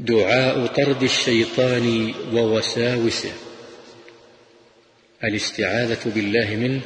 دعاء طرد الشيطان ووساوسه. الاستعاذة بالله منه